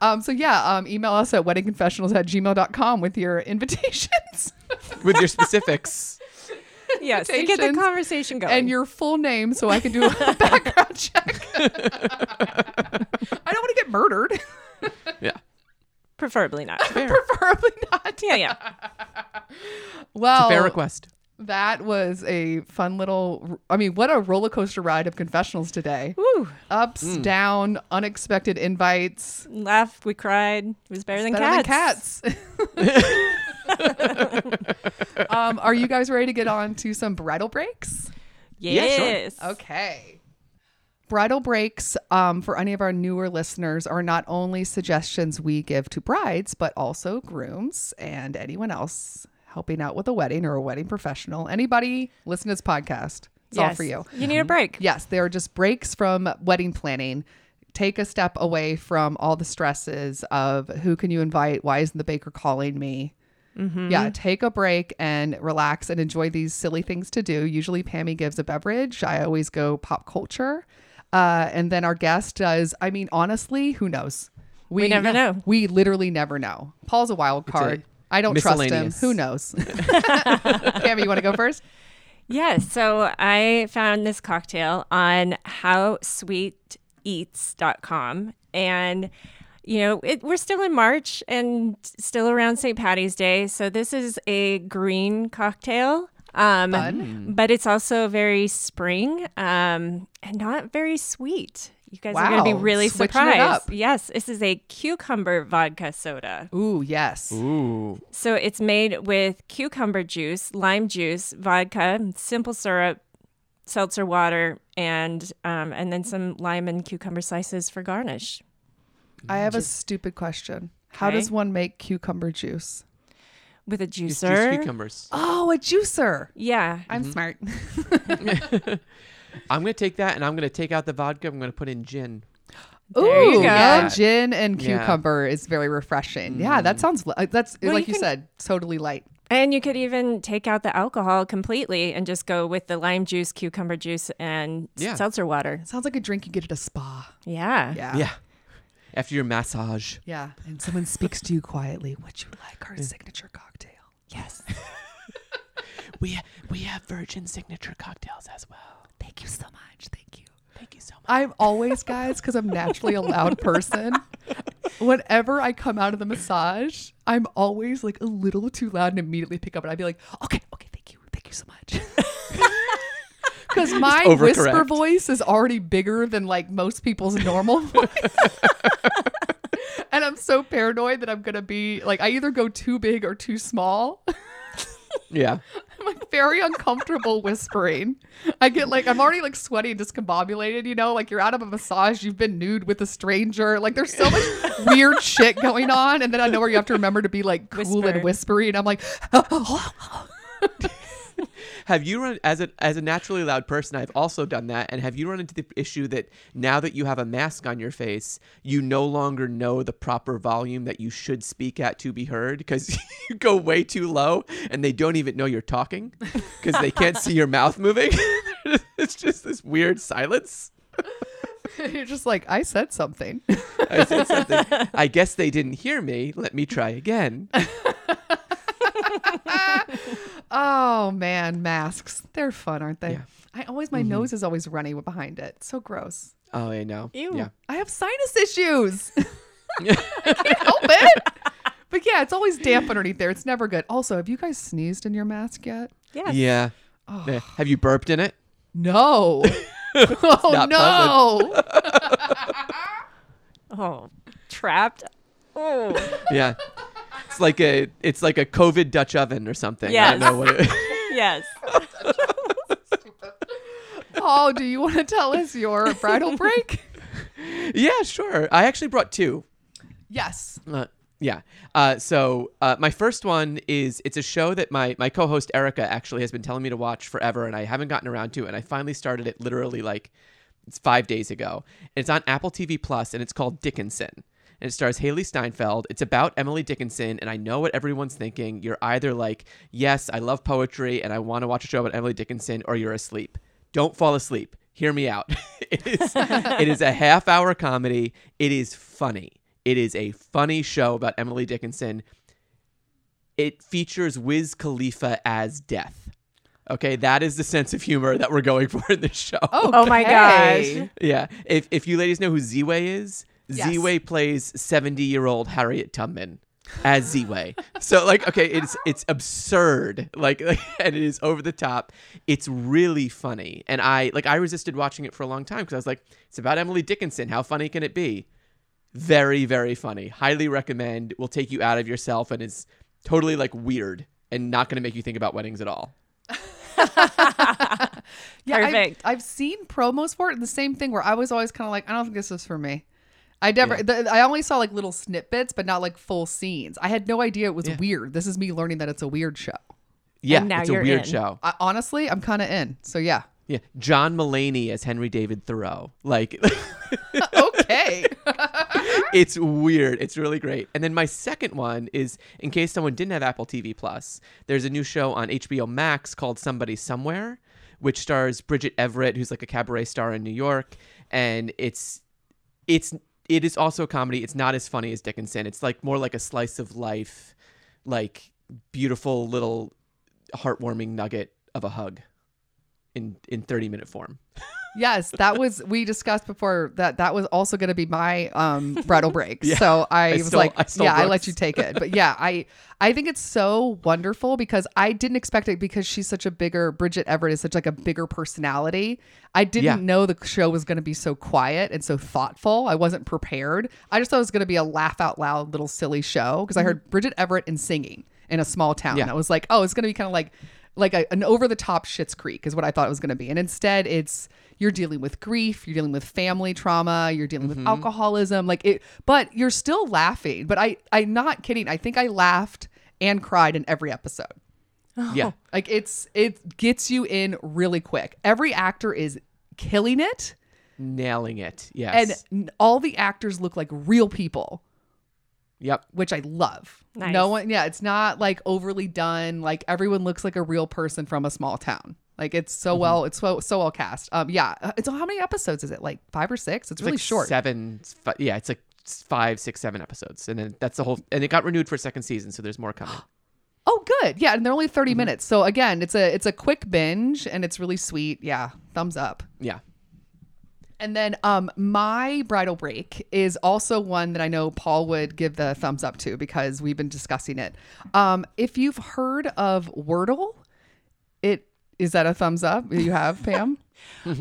um, so yeah, um, email us at weddingconfessionals at gmail.com with your invitations with your specifics. Yes. To get the conversation going. and your full name so I can do a background check. I don't want to get murdered. Yeah. preferably not. Preferably not. Yeah, yeah. Well, Fair request. that was a fun little. I mean, what a roller coaster ride of confessionals today. Woo. ups, Hmm. down, unexpected invites. Laughed, we cried. It was better than Better cats. than cats. um, are you guys ready to get on to some bridal breaks? Yeah, sure. Yes. Okay. Bridal breaks, um, for any of our newer listeners, are not only suggestions we give to brides, but also grooms and anyone else helping out with a wedding or a wedding professional. Anybody listen to this podcast. It's all for you. You need a break. Yes, they are just breaks from wedding planning. Take a step away from all the stresses of who can you invite? Why isn't the baker calling me? Yeah, take a break and relax and enjoy these silly things to do. Usually, Pammy gives a beverage. I always go pop culture. Uh, and then our guest does, I mean, honestly, who knows? We never know. We literally never know. Paul's a wild card. I don't trust him. Who knows? Pammy, you want to go first? Yes. So I found this cocktail on howsweeteats.com. And, you know, it, we're still in March and still around St. Patty's Day. So this is a green cocktail. Um, Fun. But it's also very spring um, and not very sweet. You guys are going to be really switching it surprised. up. Yes, this is a cucumber vodka soda. Ooh, yes. Ooh. So it's made with cucumber juice, lime juice, vodka, simple syrup, seltzer water, and um, and then some lime and cucumber slices for garnish. I have a stupid question. How Okay. does one make cucumber juice? With a Just juice juicer. cucumbers. Oh, a juicer. Yeah. I'm smart. I'm gonna take that and I'm gonna take out the vodka. I'm gonna put in gin. There you Ooh, go. Yeah, gin and Yeah. cucumber is very refreshing. Yeah, that sounds li- uh, that's Well, like you you, can- said, totally light. And you could even take out the alcohol completely and just go with the lime juice, cucumber juice, and Yeah. seltzer water. Sounds like a drink you get at a spa. Yeah. Yeah. Yeah. After your massage. Yeah. And someone speaks to you quietly. Would you like our signature cocktail? Yes. We we have virgin signature cocktails as well. Thank you so much. Thank you. Thank you so much. I'm always, guys, because I'm naturally a loud person. Whenever I come out of the massage, I'm always like a little too loud and immediately pick up and I'd be like, okay, okay, thank you. Thank you so much. Because my whisper voice is already bigger than like most people's normal voice. and I'm so paranoid that I'm going to be like, I either go too big or too small. Yeah. I'm like very uncomfortable whispering. I get like I'm already like sweaty and discombobulated, you know, like you're out of a massage, you've been nude with a stranger. Like there's so much weird shit going on. And then I know where you have to remember to be like cool Whisper. and whispery. And I'm like, Have you run as a as a naturally loud person? I've also done that. And have you run into the issue that now that you have a mask on your face, you no longer know the proper volume that you should speak at to be heard because you go way too low and they don't even know you're talking because they can't see your mouth moving. it's just this weird silence. you're just like, I said something. I said something. I guess they didn't hear me. Let me try again. Oh man, masks. They're fun, aren't they? Yeah. I always my mm-hmm. nose is always runny behind it. So gross. Oh, I know. Ew. Yeah. I have sinus issues. I can't help it. But yeah, it's always damp underneath there. It's never good. Also, have you guys sneezed in your mask yet? Yes. Yeah. Oh. Yeah. Have you burped in it? No. oh no. Oh, trapped. Oh. Yeah. It's like a it's like a COVID Dutch oven or something. I Yes. don't know what it yes. Oh, do you want to tell us your bridal break? Yeah, sure. I actually brought two. Yes. Uh, yeah. Uh, so uh, my first one is it's a show that my my co-host Erica actually has been telling me to watch forever, and I haven't gotten around to, it, and I finally started it literally like it's five days ago. And it's on Apple TV Plus, and it's called Dickinson. And it stars Hailee Steinfeld. It's about Emily Dickinson, and I know what everyone's thinking. You're either like, yes, I love poetry, and I want to watch a show about Emily Dickinson, or you're asleep. Don't fall asleep. Hear me out. it is it is a half hour comedy. It is funny. It is a funny show about Emily Dickinson. It features Wiz Khalifa as Death. Okay, that is the sense of humor that we're going for in this show. Oh, oh my gosh. Yeah. If if you ladies know who Ziwe is, Yes. Ziwe plays 70-year-old Harriet Tubman as Ziwe. so like okay, it's it's absurd. Like, like and it is over the top. It's really funny. And I like I resisted watching it for a long time because I was like, it's about Emily Dickinson. How funny can it be? Very, very funny. Highly recommend. Will take you out of yourself and is totally like weird and not going to make you think about weddings at all. Yeah, I've- Perfect. I've, seen promos for it, and the same thing where I was always kind of like, I don't think this is for me. I never, Yeah. the, I only saw like little snippets, but not like full scenes. I had no idea it was Yeah. weird. This is me learning that it's a weird show. Yeah, now it's a you're weird in. show. I, honestly, I'm kind of in. So yeah. Yeah, John Mulaney as Henry David Thoreau. Like, okay. it's weird. It's really great. And then my second one is, in case someone didn't have Apple TV Plus, there's a new show on HBO Max called Somebody Somewhere, which stars Bridget Everett, who's like a cabaret star in New York, and it's it's it is also a comedy. It's not as funny as Dickinson. It's like more like a slice of life, like beautiful little heartwarming nugget of a hug in in 30 minute form. Yes, that was we discussed before that that was also going to be my um bridal break. Yeah, so I, I was like, I yeah, I let you take it. But yeah, I I think it's so wonderful because I didn't expect it because she's such a bigger Bridget Everett is such like a bigger personality. I didn't Yeah. know the show was going to be so quiet and so thoughtful. I wasn't prepared. I just thought it was going to be a laugh out loud little silly show because I heard Bridget Everett and singing in a small town. Yeah. I was like, oh, it's going to be kind of like like a, an over the top Schitt's Creek is what I thought it was going to be. And instead, it's you're dealing with grief, you're dealing with family trauma, you're dealing with mm-hmm. alcoholism, like it. But you're still laughing. But I I'm not kidding. I think I laughed and cried in every episode. Oh. Yeah. Like it's it gets you in really quick. Every actor is killing it, Nailing it. Yes. and all the actors look like real people yep. which I love. Nice. No one, yeah, it's not like overly done. Like everyone looks like a real person from a small town. Like it's so Mm-hmm. well, it's so so well cast. Um, yeah, Uh, it's how many episodes is it? Like five or six? It's, really like short. Seven. it's fi- Yeah, it's like five, six, seven episodes, and then that's the whole. And it got renewed for a second season, so there's more coming. Oh, good. Yeah, and they're only Mm-hmm. 30 minutes. So again, it's a it's a quick binge and it's really sweet. Yeah, thumbs up. yeah. And then um my bridal break is also one that I know Paul would give the thumbs up to because we've been discussing it. Um if you've heard of Wordle, is that a thumbs up you have, Pam?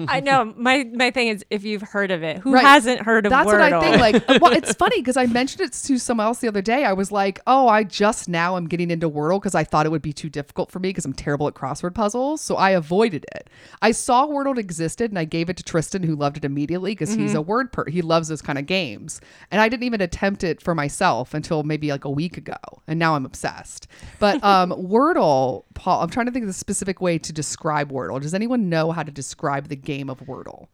I know. My my thing is, if you've heard of it, who Right. hasn't heard of That's Wordle? what I think. Like, well, it's funny because I mentioned it to someone else the other day. I was like, "Oh, I just now am getting into Wordle because I thought it would be too difficult for me because I'm terrible at crossword puzzles, so I avoided it. I saw Wordle existed and I gave it to Tristan, who loved it immediately because he's a word per. He loves those kind of games, and I didn't even attempt it for myself until maybe like a week ago, and now I'm obsessed. But um, Wordle, Paul, I'm trying to think of the specific way to describe Wordle. Does anyone know how to describe the game of Wordle?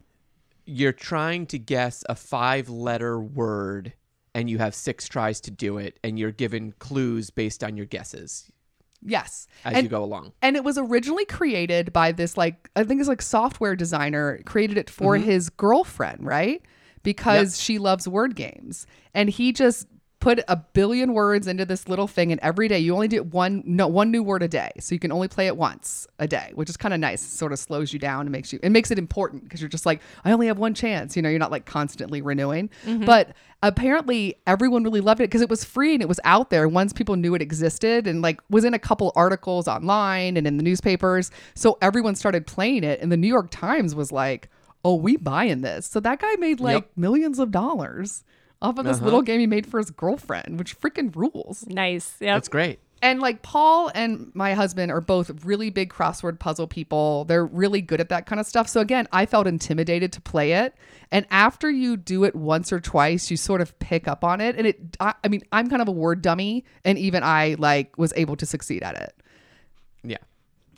You're trying to guess a five-letter word, and you have six tries to do it, and you're given clues based on your guesses. Yes, as and you go along. and it was originally created by this like i think it's like software designer created it for mm-hmm. his girlfriend right? Because she loves word games. And he just put a billion words into this little thing and every day you only do one no one new word a day. So you can only play it once a day which is kind of nice. It sort of slows you down and makes you it makes it important because you're just like i only have one chance you know you're not like constantly renewing. Mm-hmm. But apparently everyone really loved it because it was free and it was out there once people knew it existed and like was in a couple articles online and in the newspapers. So everyone started playing it and the new york times was like oh we buying this. So that guy made like Yep. millions of dollars off of this Uh-huh. little game he made for his girlfriend which freaking rules nice. Yep. That's great. and like Paul and my husband are both really big crossword puzzle people. They're really good at that kind of stuff. So again, I felt intimidated to play it. And after you do it once or twice, you sort of pick up on it. And it, I, I mean, I'm kind of a word dummy, and even I like was able to succeed at it. Yeah.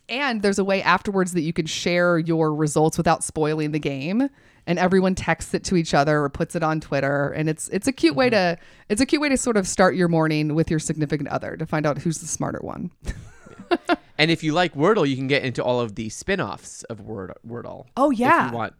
And there's a way afterwards that you can share your results without spoiling the game. And everyone texts it to each other or puts it on Twitter. And it's it's a cute way to it's a cute way to sort of start your morning with your significant other to find out who's the smarter one. And if you like Wordle, you can get into all of the spin-offs of Word Wordle. Oh, if yeah. you want.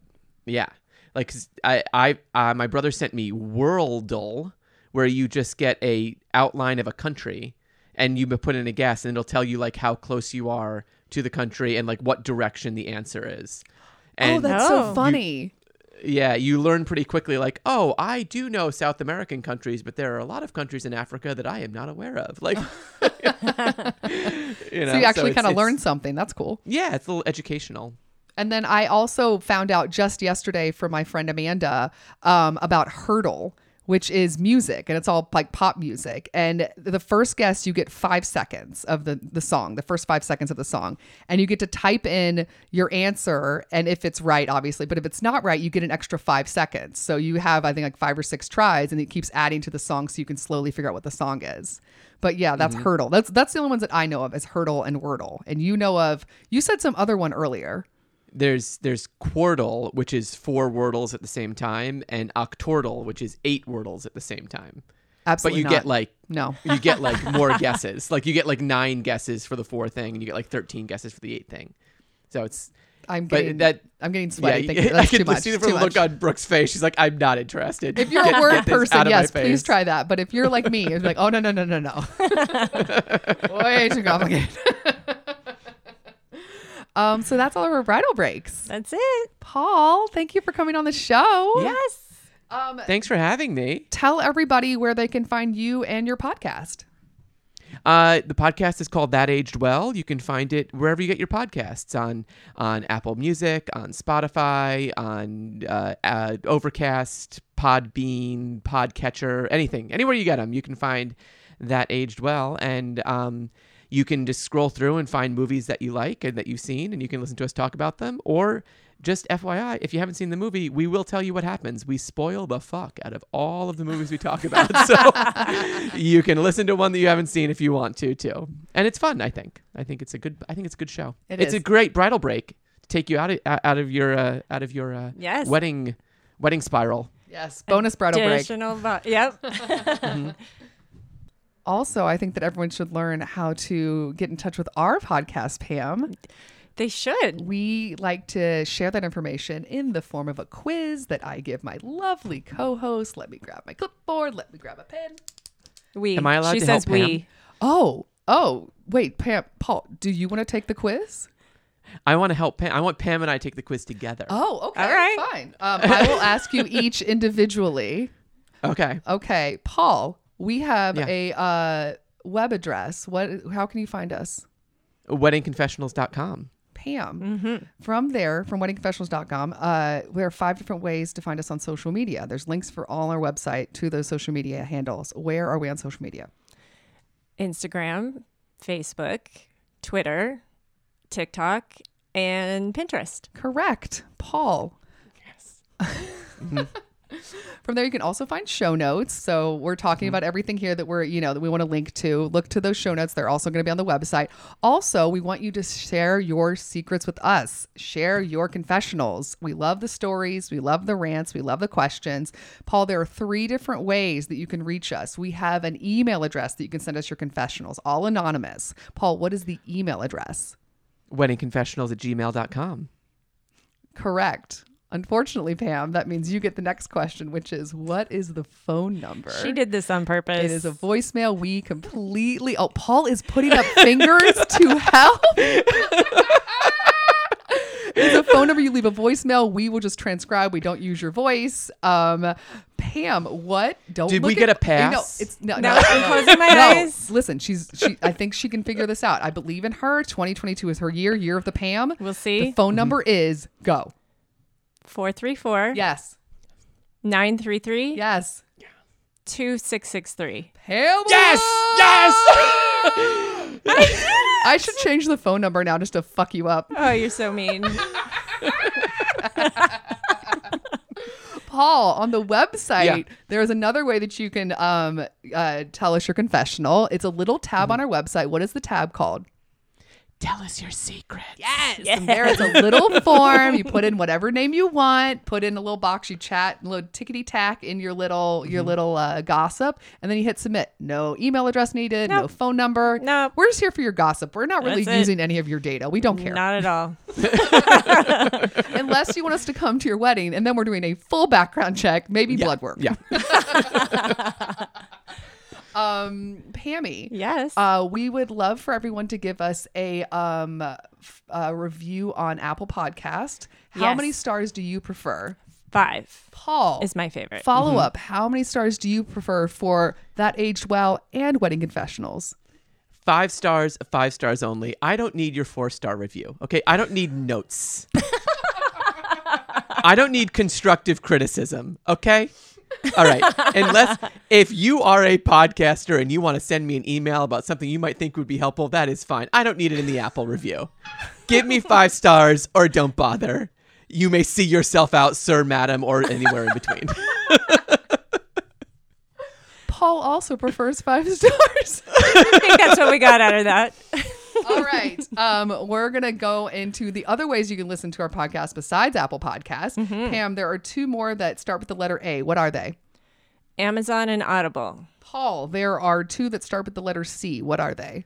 Yeah. Like I I uh, my brother sent me Worldle where you just get a outline of a country and you put in a guess and it'll tell you like how close you are to the country and like what direction the answer is. And oh, that's so Oh. funny. Yeah, you learn pretty quickly like, "Oh, I do know South American countries, but there are a lot of countries in Africa that I am not aware of." Like you know, so you actually it's- kind of learn something. That's cool. Yeah, it's a little educational. And then I also found out just yesterday from my friend Amanda um, about Heardle, which is music and it's all like pop music. And the first guess, you get five seconds of the, the song, the first five seconds of the song. And you get to type in your answer. And if it's right, obviously, but if it's not right, you get an extra five seconds. So you have, I think, like five or six tries and it keeps adding to the song so you can slowly figure out what the song is. But yeah, that's mm-hmm. Heardle. That's that's the only ones that I know of as Heardle and Wordle. And you know of, you said some other one earlier. There's there's Quordle, which is four wordles at the same time, and Octordle, which is eight wordles at the same time. Absolutely but you not. get like no. you get like more guesses. Like you get like nine guesses for the four thing, and you get like thirteen guesses for the eight thing. So it's I'm but getting that I'm getting yeah. sweaty. Thinking, I can too much. see it too from the much. look on Brooke's face. She's like, I'm not interested. If you're Get- a word person, out of my yes, please try that. But if you're like me, it's like, oh no, no, no, no, no. Way too complicated. Um, so that's all of our bridal breaks. That's it. Paul, thank you for coming on the show. Yes. Um, Thanks for having me. tell everybody where they can find you and your podcast. Uh, the podcast is called That Aged Well. You can find it wherever you get your podcasts on on Apple Music, on Spotify, on uh, uh, Overcast, Podbean, Podcatcher, anything, anywhere you get them, you can find That Aged Well, and um, you can just scroll through and find movies that you like and that you've seen, and you can listen to us talk about them, or just FYI, if you haven't seen the movie, we will tell you what happens. We spoil the fuck out of all of the movies we talk about. So you can listen to one that you haven't seen if you want to too. And it's fun, I think. I think it's a good I think it's a good show. It it's is. a great bridal break to take you out of out of your uh, out of your uh, Yes. wedding wedding spiral. Yes, bonus bridal break. Additional. vo- Yep. Also, I think that everyone should learn how to get in touch with our podcast, Pam. they should. We like to share that information in the form of a quiz that I give my lovely co-host. Let me grab my clipboard. Let me grab a pen. We. Am I allowed she to says help Pam? Oh, oh, wait, Pam, Paul, do you want to take the quiz? I want to help Pam. I want Pam and I to take the quiz together. Oh, okay, All right. fine. Um, I will ask you each individually. Okay. Okay, Paul, we have Yeah. a uh, web address. What? How can you find us? Weddingconfessionals.com. Pam. From there, from weddingconfessionals.com, uh, there are five different ways to find us on social media. There's links for all our website to those social media handles. Where are we on social media? Instagram, Facebook, Twitter, TikTok, and Pinterest. Correct. Paul. Yes. From there, you can also find show notes. So we're talking mm-hmm. about everything here that we're, you know, that we want to link to. Look to those show notes. They're also going to be on the website. Also, we want you to share your secrets with us. Share your confessionals. We love the stories. We love the rants. We love the questions. Paul, there are three different ways that you can reach us. We have an email address that you can send us your confessionals, all anonymous. Paul, what is the email address? Weddingconfessionals at gmail.com. Correct. Unfortunately, Pam, that means you get the next question, which is what is the phone number? She did this on purpose. It is a voicemail. We completely. Oh, Paul is putting up fingers to help. it's a phone number. You leave a voicemail. We will just transcribe. We don't use your voice. Um, Pam, what? Don't. Did look we get a pass? No, it's no, No, no. I'm closing my no. eyes. Listen, she's she. I think she can figure this out. I believe in her. 2022 is her year. Year of the Pam. We'll see. The see. phone number is go. 434 Yes. 933 Yes. 2663. Pam. Yes! Yes! I should change the phone number now just to fuck you up. Oh, you're so mean. Paul, on the website, Yeah. there's another way that you can um, uh, tell us your confessional. It's a little tab on our website. What is the tab called? Tell us your secret. Yes. And there is a little form. You put in whatever name you want. Put in a little box. You chat, a little tickety tack in your little your little uh, gossip, and then you hit submit. No email address needed. No phone number. Nope. We're just here for your gossip. We're not really That's it. using any of your data. We don't care Not at all. unless you want us to come to your wedding, and then we're doing a full background check, maybe blood work. Yeah. Um, Pammy. Yes. Uh, we would love for everyone to give us a um f- uh, review on Apple Podcast. How Yes. many stars do you prefer? Five Paul, is my favorite. follow up. How many stars do you prefer for That Aged Well and Wedding Confessionals? Five stars, five stars only. I don't need your four star review. Okay. I don't need notes. I don't need constructive criticism. Okay. All right. Unless if you are a podcaster and you want to send me an email about something you might think would be helpful, that is fine. I don't need it in the Apple review. Give me five stars or don't bother. You may see yourself out, sir, madam, or anywhere in between. Paul also prefers five stars. I think that's what we got out of that. All right. Um, we're gonna go into the other ways you can listen to our podcast besides Apple Podcasts. Pam, there are two more that start with the letter A. What are they? Amazon and Audible. Paul, there are two that start with the letter C. What are they?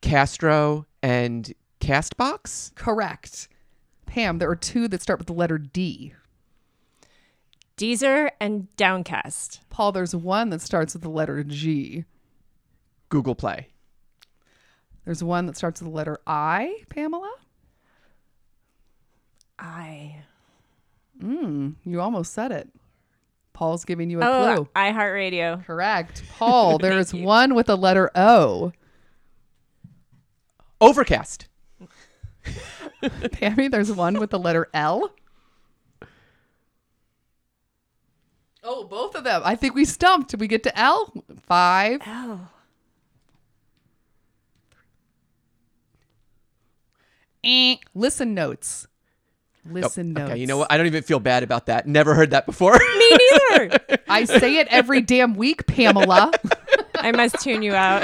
Castro and Castbox? Correct. Pam, there are two that start with the letter D. Deezer and Downcast. Paul, there's one that starts with the letter G. Google Play. There's one that starts with the letter I, Pamela. I. Mm, you almost said it. Paul's giving you a clue. Oh, clue. iHeartRadio. Correct. Paul, there is you. one with the letter O. Overcast. Pammy, there's one with the letter L. Oh, both of them. I think we stumped. Did we get to L? Five. Oh. Eh. Listen notes. Listen Oh, notes. Okay, you know what? I don't even feel bad about that. Never heard that before. Me neither. I say it every damn week, Pamela. I must tune you out.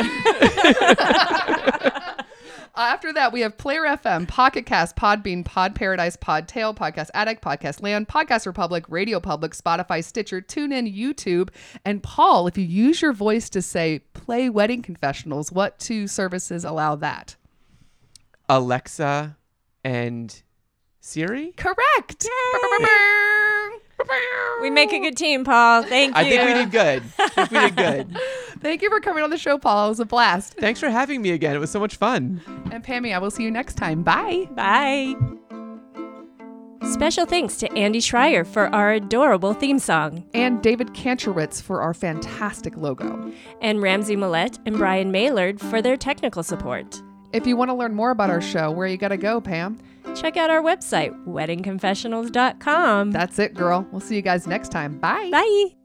After that, we have Player FM, Pocket Cast, Podbean, Pod Paradise, Podtail, Podcast Addict, Podcast Land, Podcast Republic, Radio Public, Spotify, Stitcher, TuneIn, YouTube. And Paul, if you use your voice to say play wedding confessionals, what two services allow that? Alexa and Siri? Correct. we make a good team, Paul. Thank you. I think we did good. I think we did good. Thank you for coming on the show, Paul. It was a blast. Thanks for having me again. It was so much fun. And Pammy, I will see you next time. Bye. Bye. Special thanks to Andy Schreier for our adorable theme song, And David Kantrowitz for our fantastic logo. and Ramsey Millette and Brian Maylard for their technical support. If you want to learn more about our show, where you got to go, Pam? Check out our website, weddingconfessionals.com. That's it, girl. We'll see you guys next time. Bye. Bye.